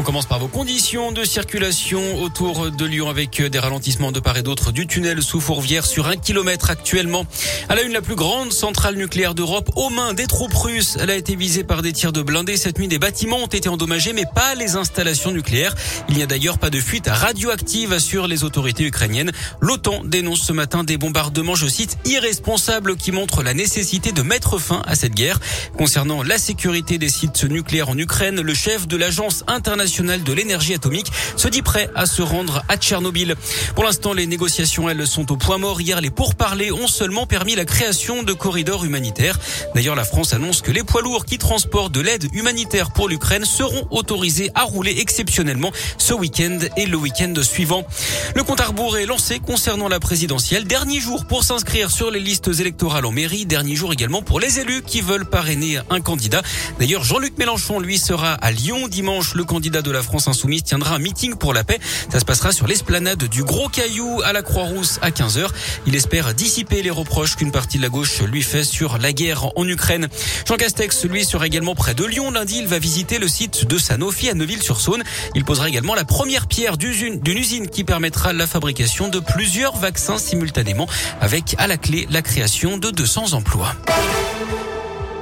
On commence par vos conditions de circulation autour de Lyon avec des ralentissements de part et d'autre du tunnel sous Fourvière sur un kilomètre actuellement. À la une, la plus grande centrale nucléaire d'Europe aux mains des troupes russes. Elle a été visée par des tirs de blindés. Cette nuit, des bâtiments ont été endommagés, mais pas les installations nucléaires. Il n'y a d'ailleurs pas de fuite radioactive, assurent les autorités ukrainiennes. L'OTAN dénonce ce matin des bombardements, je cite, irresponsables qui montrent la nécessité de mettre fin à cette guerre. Concernant la sécurité des sites nucléaires en Ukraine, le chef de l'agence internationale de l'énergie atomique se dit prêt à se rendre à Tchernobyl. Pour l'instant, les négociations, elles, sont au point mort. Hier, les pourparlers ont seulement permis la création de corridors humanitaires. D'ailleurs, la France annonce que les poids lourds qui transportent de l'aide humanitaire pour l'Ukraine seront autorisés à rouler exceptionnellement ce week-end et le week-end suivant. Le compte à rebours est lancé concernant la présidentielle. Dernier jour pour s'inscrire sur les listes électorales en mairie. Dernier jour également pour les élus qui veulent parrainer un candidat. D'ailleurs, Jean-Luc Mélenchon, lui, sera à Lyon dimanche. Le candidat de la France Insoumise tiendra un meeting pour la paix. Ça se passera sur l'esplanade du Gros Caillou à la Croix-Rousse à 15h. Il espère dissiper les reproches qu'une partie de la gauche lui fait sur la guerre en Ukraine. Jean Castex, lui, sera également près de Lyon. Lundi, il va visiter le site de Sanofi à Neuville-sur-Saône. Il posera également la première pierre d'une usine qui permettra la fabrication de plusieurs vaccins simultanément avec à la clé la création de 200 emplois.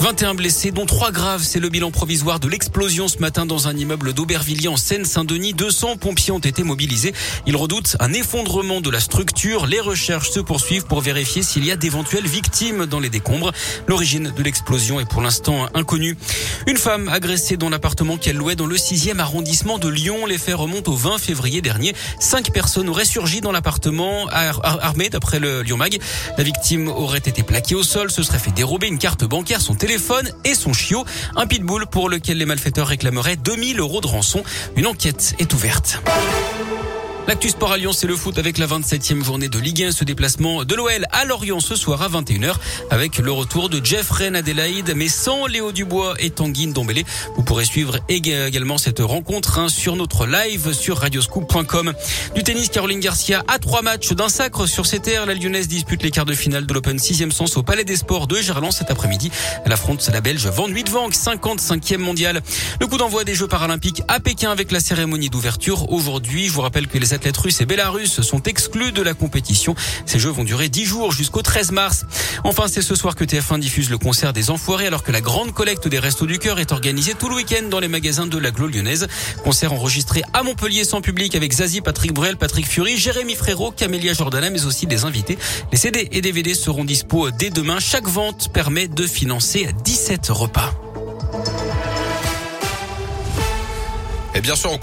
21 blessés, dont 3 graves. C'est le bilan provisoire de l'explosion ce matin dans un immeuble d'Aubervilliers en Seine-Saint-Denis. 200 pompiers ont été mobilisés. Ils redoutent un effondrement de la structure. Les recherches se poursuivent pour vérifier s'il y a d'éventuelles victimes dans les décombres. L'origine de l'explosion est pour l'instant inconnue. Une femme agressée dans l'appartement qu'elle louait dans le 6e arrondissement de Lyon. Les faits remontent au 20 février dernier. Cinq personnes auraient surgi dans l'appartement armées d'après le Lyon Mag. La victime aurait été plaquée au sol, se serait fait dérober une carte bancaire, son téléphone et son chiot. Un pitbull pour lequel les malfaiteurs réclameraient 2000 euros de rançon. Une enquête est ouverte. L'actu sport à Lyon, c'est le foot avec la 27e journée de Ligue 1. Ce déplacement de l'OL à Lorient ce soir à 21h avec le retour de Jeff Ren Adelaide, mais sans Léo Dubois et Tanguy Ndombele. Vous pourrez suivre également cette rencontre hein, sur notre live sur radioscoop.com. Du tennis, Caroline Garcia a trois matchs d'un sacre sur ses terres. La Lyonnaise dispute les quarts de finale de l'Open 6e sens au Palais des Sports de Gerland cet après-midi. Elle affronte la Belge Van Nuitvank, 55e mondiale. Le coup d'envoi des Jeux paralympiques à Pékin avec la cérémonie d'ouverture aujourd'hui. Je vous rappelle que les athlètes russes et bélarusses sont exclus de la compétition. Ces jeux vont durer 10 jours jusqu'au 13 mars. Enfin, c'est ce soir que TF1 diffuse le concert des Enfoirés alors que la grande collecte des Restos du Cœur est organisée tout le week-end dans les magasins de la Glo lyonnaise. Concert enregistré à Montpellier sans public avec Zazie, Patrick Bruel, Patrick Fury, Jérémy Frérot, Camélia Jordana, mais aussi des invités. Les CD et DVD seront dispo dès demain. Chaque vente permet de financer 17 repas. Et bien sûr,